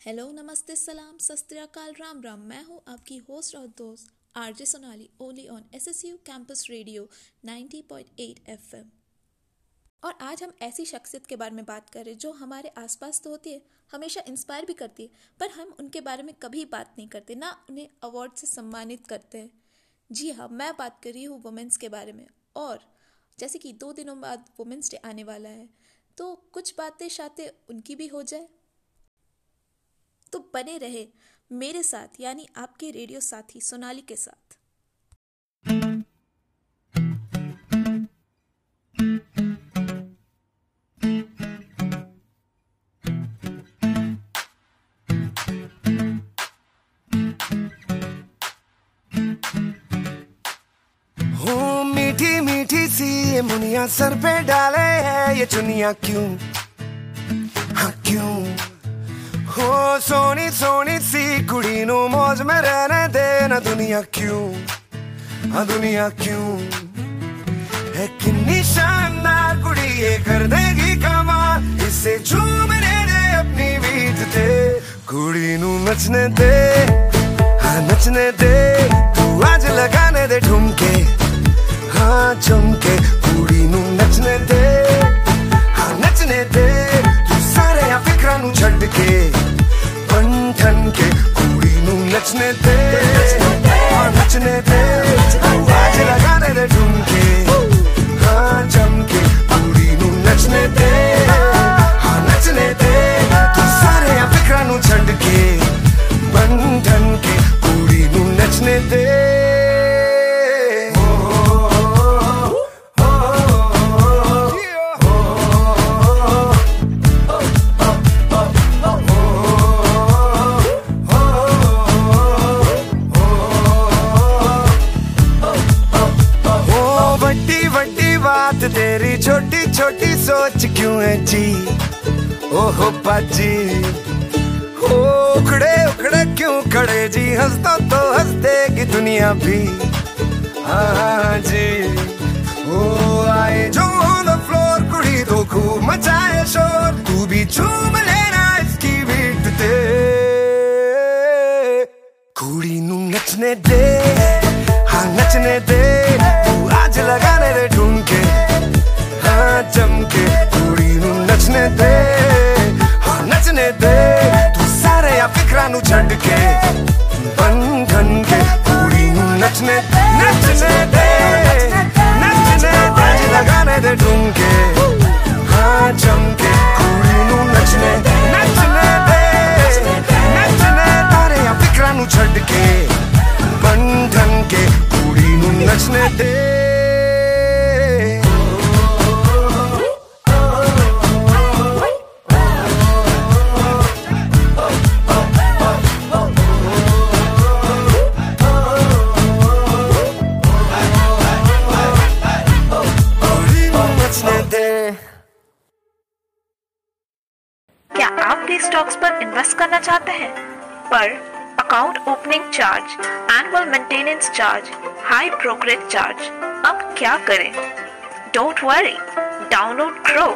Hello, नमस्ते, सलाम, सस्त्रियाकाल, राम राम। मैं हूँ आपकी होस्ट और दोस्त RJ Sonali only on SSU campus radio 90.8 FM और आज हम ऐसी शख्सियत के बारे में बात कर रहे हैं जो हमारे आसपास तो होती है, हमेशा इंस्पायर भी करती है, पर हम उनके बारे में कभी बात नहीं करते, ना उन्हें अवार्ड से सम्मानित करते हैं। जी हाँ मैं बात कर रही हूँ वुमेंस के बारे में। और जैसे कि दो दिनों बाद वुमेंस डे आने वाला है तो कुछ बातें शातें उनकी भी हो जाए तो बने रहे मेरे साथ, यानी आपके रेडियो साथी सोनाली के साथ। मीठी मीठी सी ये मुनिया सर पे डाले है, ये चुनिया क्यों? हाँ क्यों? हो सोनी सोनी सी कुड़ी नु मौज में रहने देना दुनिया क्यों? हाँ दुनिया क्यों? है किन्नी शानदार कुड़ी, ये कर देगी कमाल। इसे झूमने दे अपनी बीट ते। कुड़ी नु नचने दे हाँ नचने दे। तू आज लगाने दे ठुमके हाँ चमके। कुड़ी नु नचने दे हाँ नचने दे। तू सारे फिक्रा नु छੱਡ के के कुड़ी नू नचने दे। हाँ नचने दे। तू दे हाँ चमके कुड़ी नचने दे। हाँ नचने दे। तू सारे नु छੱਡ के बन ठन के कुड़ी नु सोच क्यों है जी? ओहो बाजी। ओ, उखड़े उखड़े क्यों खड़े जी? हंसता तो हंस देगी दुनिया भी। हाँ जी। ओ, आए जो ऑन द फ्लोर कुड़ी तो खूब मचाए शोर। तू भी झूम लेना इसकी बीट ते कुड़ी नु नचने दे हाँ नचने दे। दे हाँ नचने दे तू सारे या फिक्रा नु छੱਡ के बन ठन के पूरी नु नचने नचने दे नचने दे लगाने दे ढूंढ के हाँ चमके पूरी नु नचने नचने पर account opening charge annual maintenance charge high brokerage charge अब क्या करें डोंट वरी डाउनलोड क्रो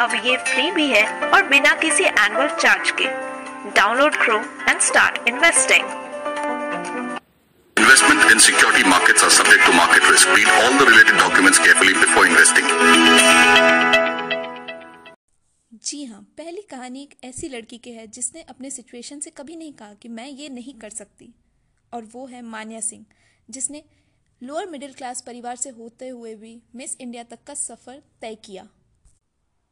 अब ये फ्री भी है और बिना किसी एनुअल चार्ज के download crow and start investing Investment in security markets are subject to market risk. Read all the related documents carefully before investing. जी हाँ पहली कहानी एक ऐसी लड़की की है जिसने अपने सिचुएशन से कभी नहीं कहा कि मैं ये नहीं कर सकती। और वो है मान्या सिंह, जिसने लोअर मिडिल क्लास परिवार से होते हुए भी मिस इंडिया तक का सफ़र तय किया।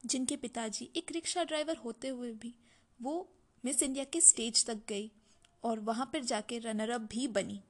जिनके पिताजी एक रिक्शा ड्राइवर होते हुए भी वो मिस इंडिया के स्टेज तक गई और वहाँ पर जाके रनर अप भी बनी।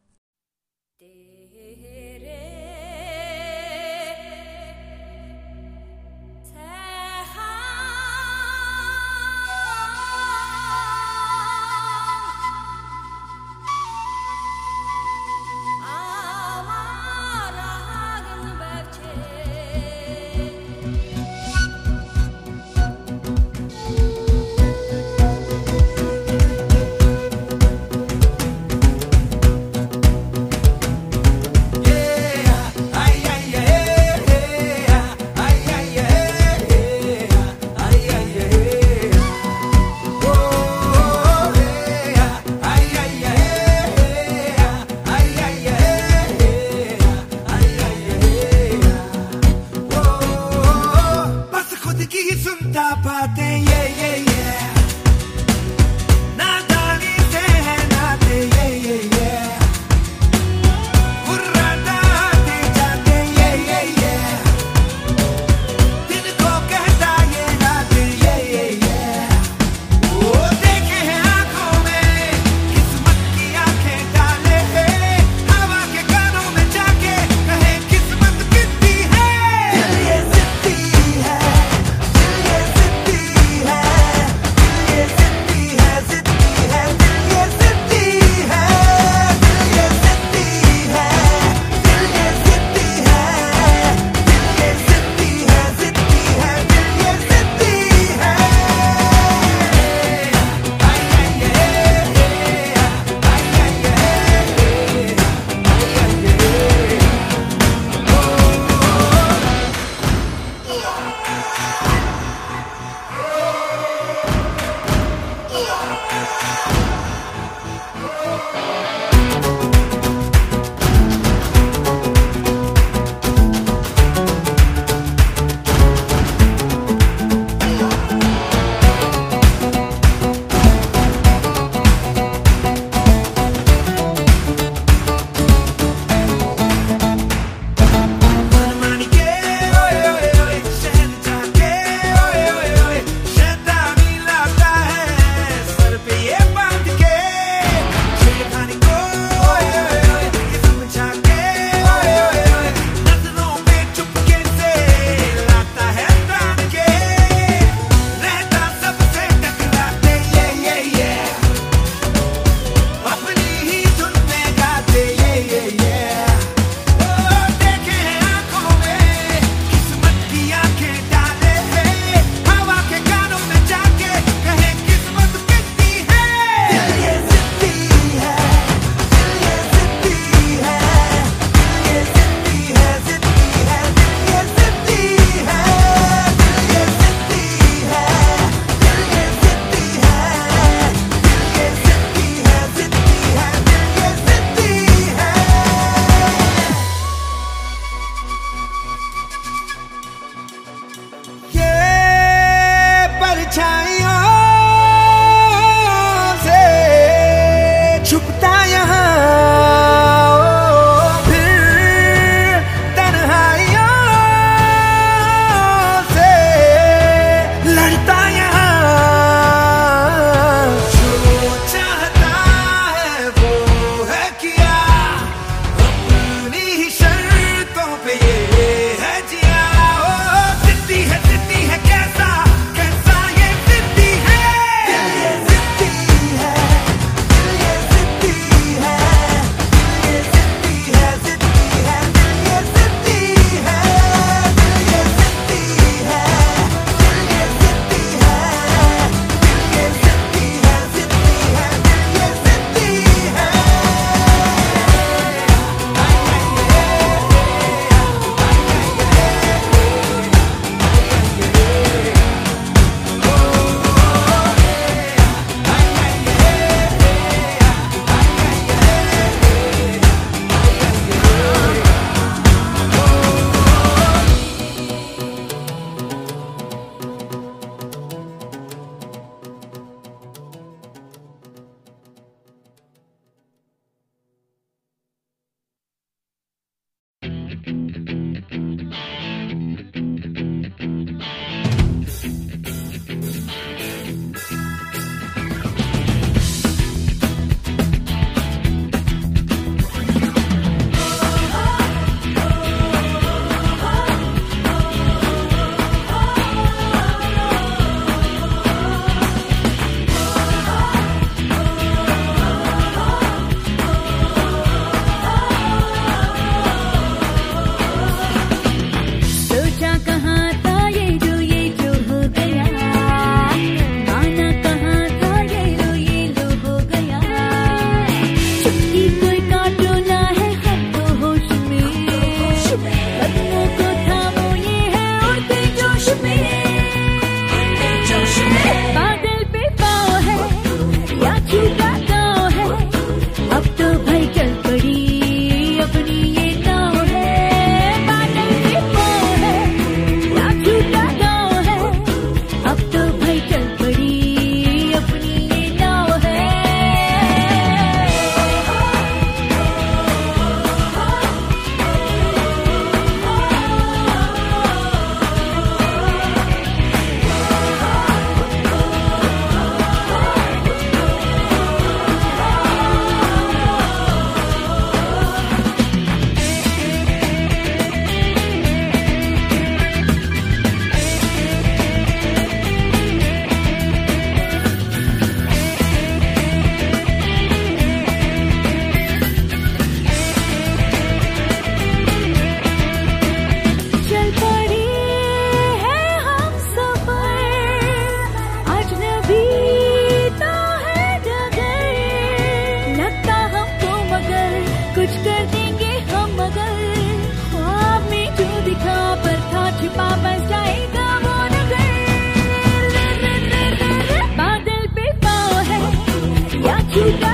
you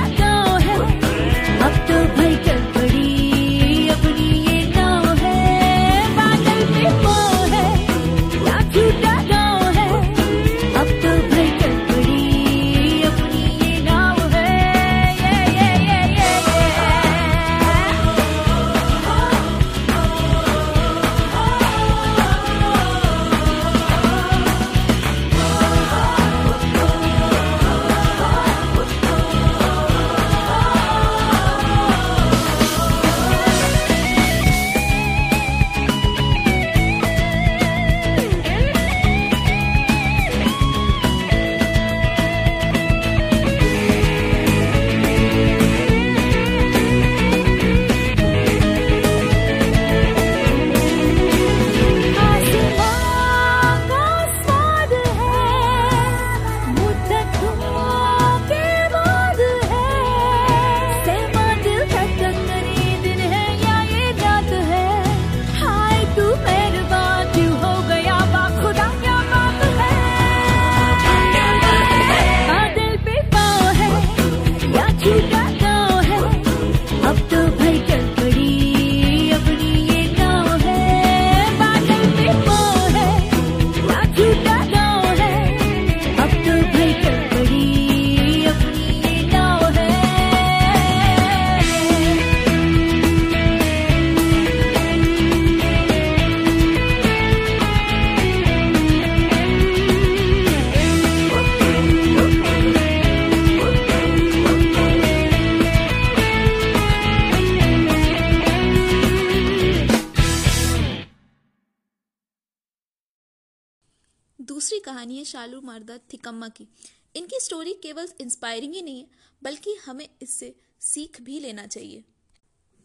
दूसरी कहानी है शालू मारदा थिकम्मा की। इनकी स्टोरी केवल इंस्पायरिंग ही नहीं है, बल्कि हमें इससे सीख भी लेना चाहिए।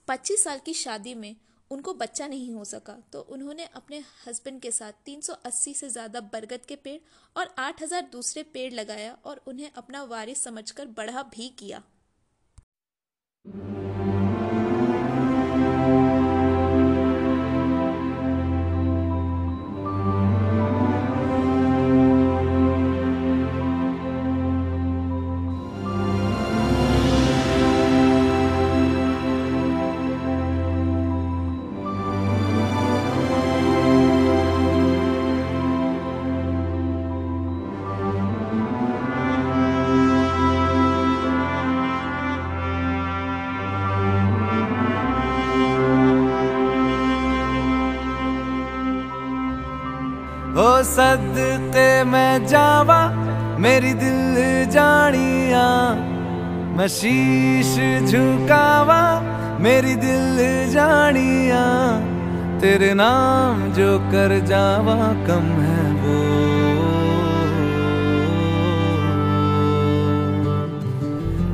25 साल की शादी में उनको बच्चा नहीं हो सका तो उन्होंने अपने हस्बैंड के साथ 380 से ज़्यादा बरगद के पेड़ और 8000 दूसरे पेड़ लगाया और उन्हें अपना वारिस समझकर बढ़ा भी किया। मैं जावा, मेरी दिल जानिया। मैं शीश झुकावा, मेरी दिल जानिया। तेरे नाम जो कर जावा, कम है वो।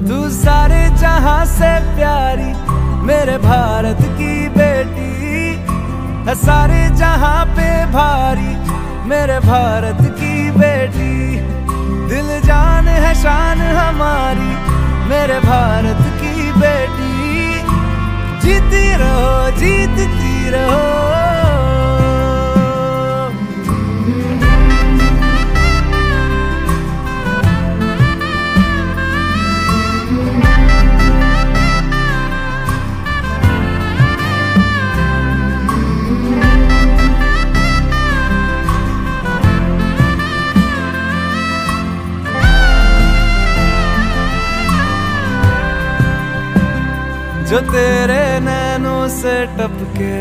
तू सारे जहाँ से प्यारी, मेरे भारत की बेटी। है सारे जहाँ पे भारी मेरे भारत की बेटी। दिल जान है, शान हमारी, मेरे भारत की बेटी। जीती रहो, जीतती रहो। जो तेरे नैनों से टपके,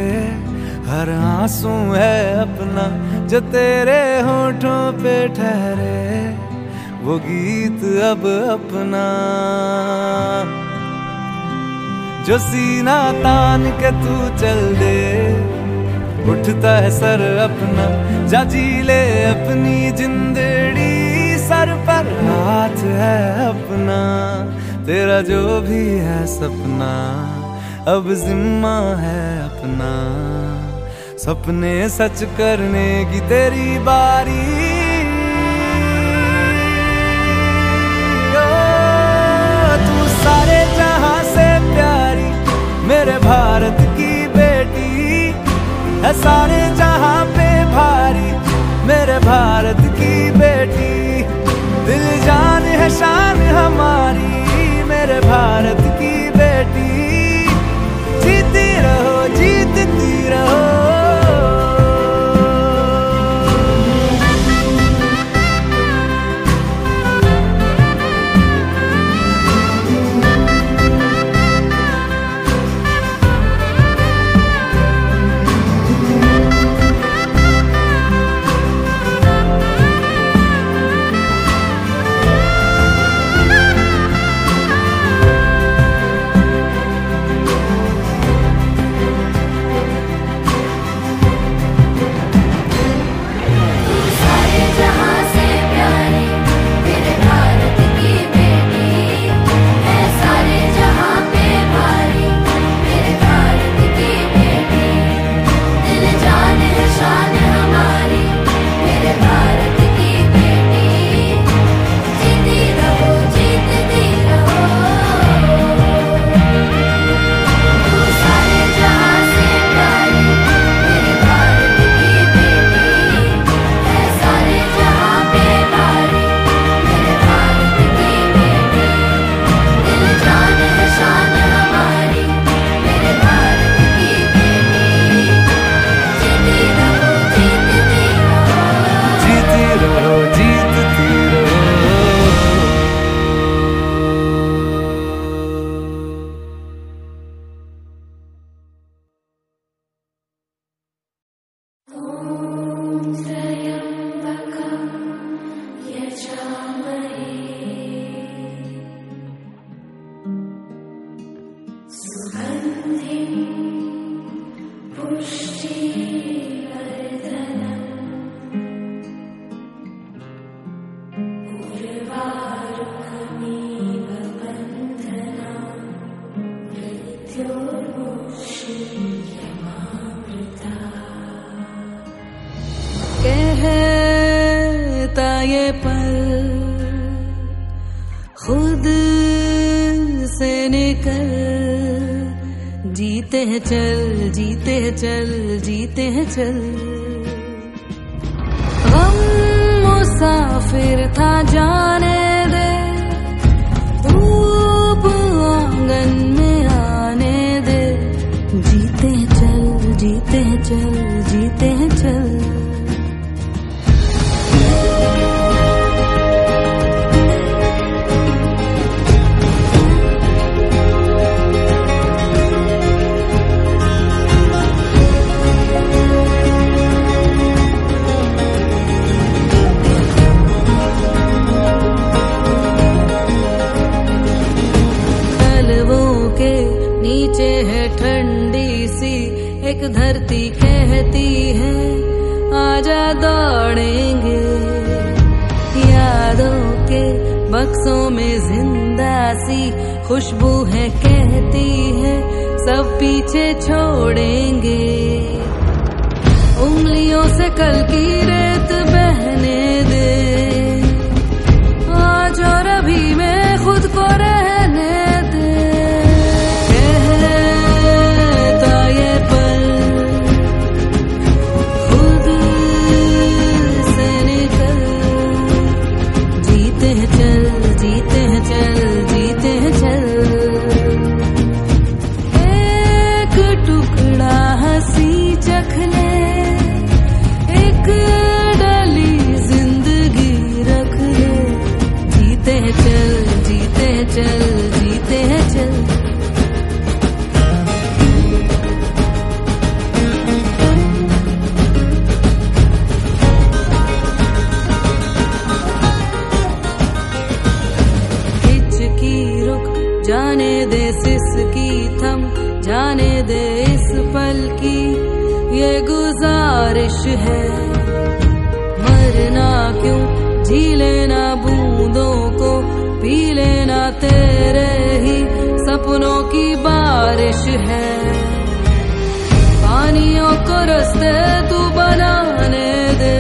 हर आँसू है अपना, जो तेरे होठों पे ठहरे, वो गीत अब अपना। जो सीना तान के तू चल दे, उठता है सर अपना, जा जी ले अपनी जिंदड़ी, सर पर हाथ है अपना। तेरा जो भी है सपना, अब जिम्मा है अपना। सपने सच करने की तेरी बारी। तू सारे जहाँ से प्यारी, मेरे भारत की बेटी। है सारे जहाँ पे भारी, मेरे भारत की बेटी। पल खुद से निकल। जीते हैं चल, जीते हैं चल, जीते हैं चल। गम मुसाफिर था जाने दे। धूप आँगन में आने दे। जीते हैं चल, जीते हैं चल, जीते हैं चल। ठंडी सी एक धरती कहती है, आजा दौड़ेंगे। यादों के बक्सों में ज़िंदा सी खुशबू है, कहती है, सब पीछे छोड़ेंगे। उंगलियों से कल की रेत बहने जाने दे इस पल की ये गुजारिश है। मरना क्यों? जी लेना बूंदों को, पी लेना तेरे ही सपनों की बारिश है। पानियों को रस्ते तू बनाने दे।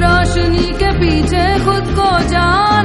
रोशनी के पीछे खुद को जाने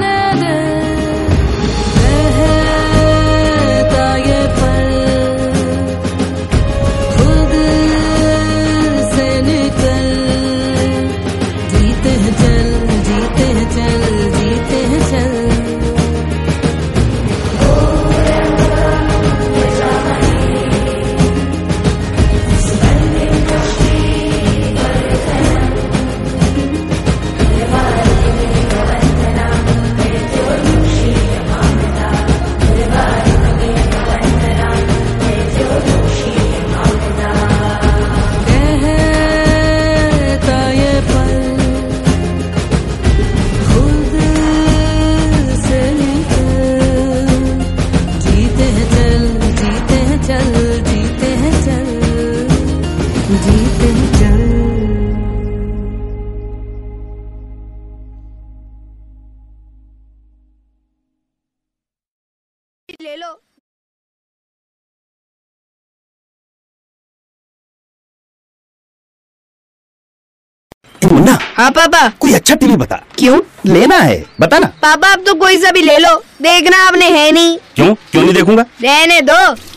हाँ पापा। कोई अच्छा टीवी बता। क्यों? लेना है बता ना पापा आप तो कोई सा भी ले लो। देखना आपने है नहीं। क्यों? क्यों नहीं देखूँगा? रहने दो।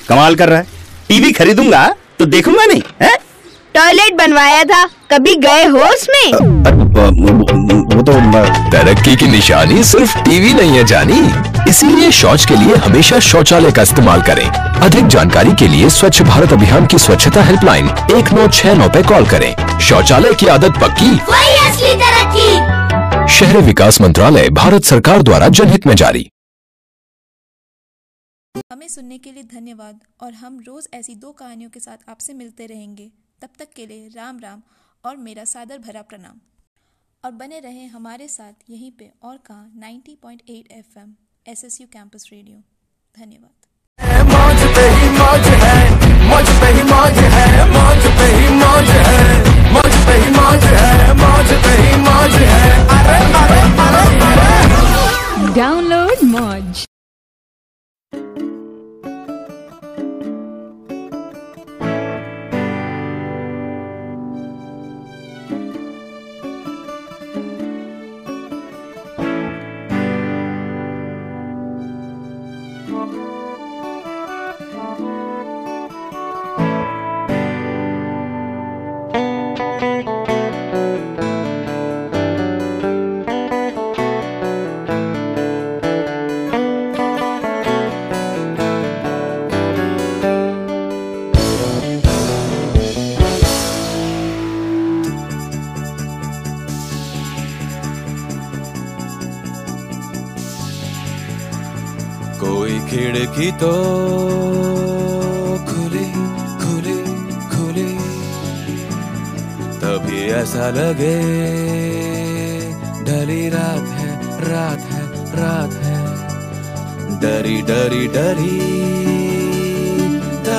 कमाल कर रहा है। टीवी खरीदूँगा तो देखूँगा नहीं है? टॉयलेट बनवाया था। कभी गए हो उसमें? वो तो तरक्की की निशानी सिर्फ़ टीवी नहीं है जानी। इसीलिए शौच के लिए हमेशा शौचालय का इस्तेमाल करें। अधिक जानकारी के लिए स्वच्छ भारत अभियान की स्वच्छता हेल्पलाइन एक नौ छह नौ पे कॉल करें। शौचालय की आदत पक्की। वही असली तरक्की शहरी विकास मंत्रालय भारत सरकार द्वारा जनहित में जारी। हमें सुनने के लिए धन्यवाद और हम रोज ऐसी दो कहानियों के साथ आपसे मिलते रहेंगे। तब तक के लिए राम राम और मेरा सादर भरा प्रणाम। और बने रहे हमारे साथ यहीं पे और कहा 90.8 point F M S S U campus radio. धन्यवाद। डाउनलोड मौज।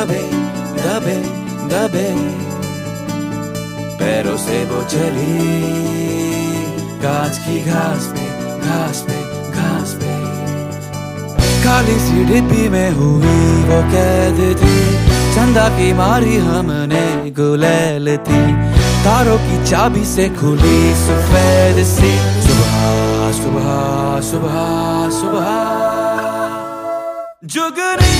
दबे दबे दबे पैरों से वो चली कांच की घास पे घास पे घास पे काली सीढ़ी पी में हुई वो कैद थी चंदा की मारी हमने गुलेल थी तारों की चाबी से खुली सफ़ेद सी सुबह सुबह सुबह सुबह जुगनी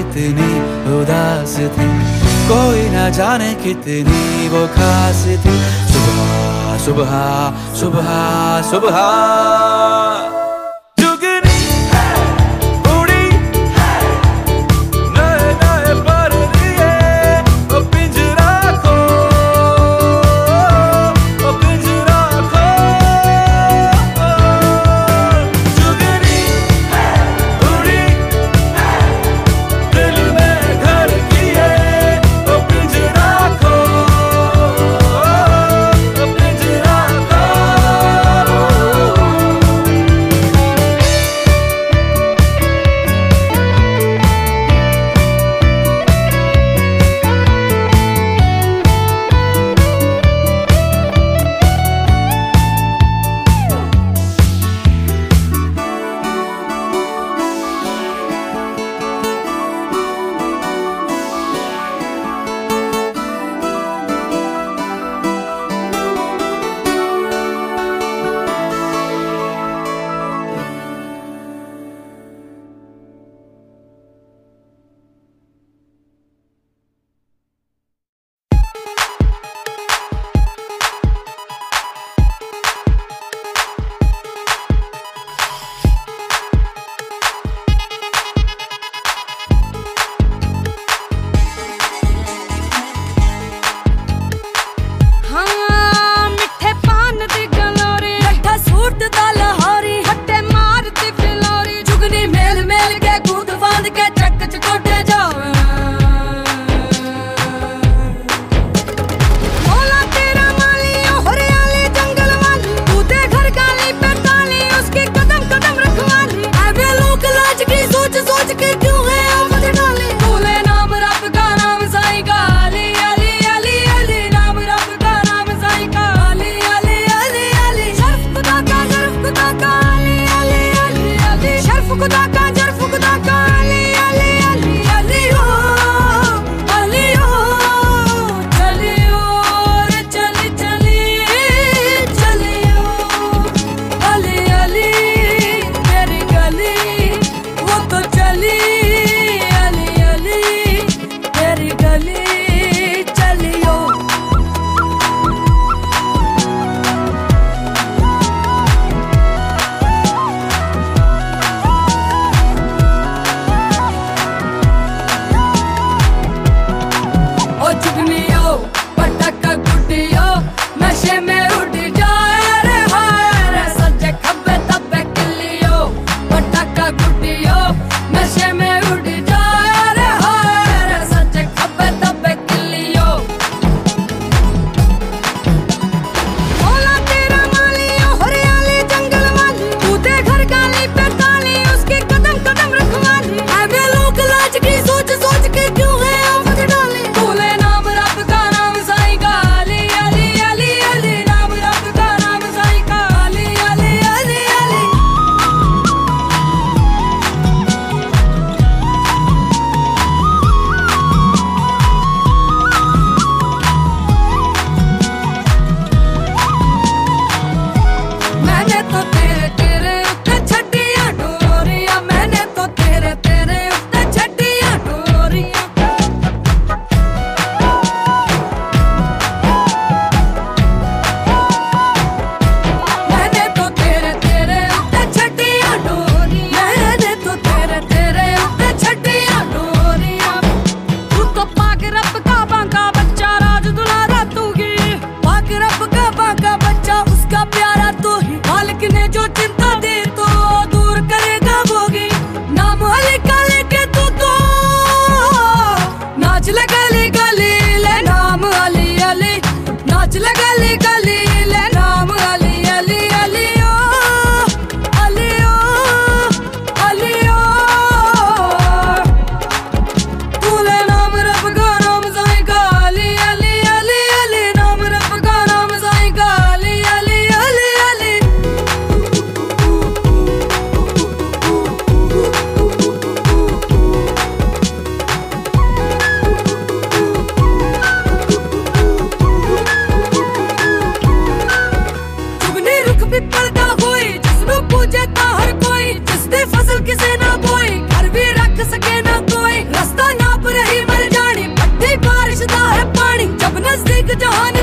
इतनी उदास थी। कोई न जाने कितनी वो खास थी। सुबह सुबह सुबह सुबह। The to.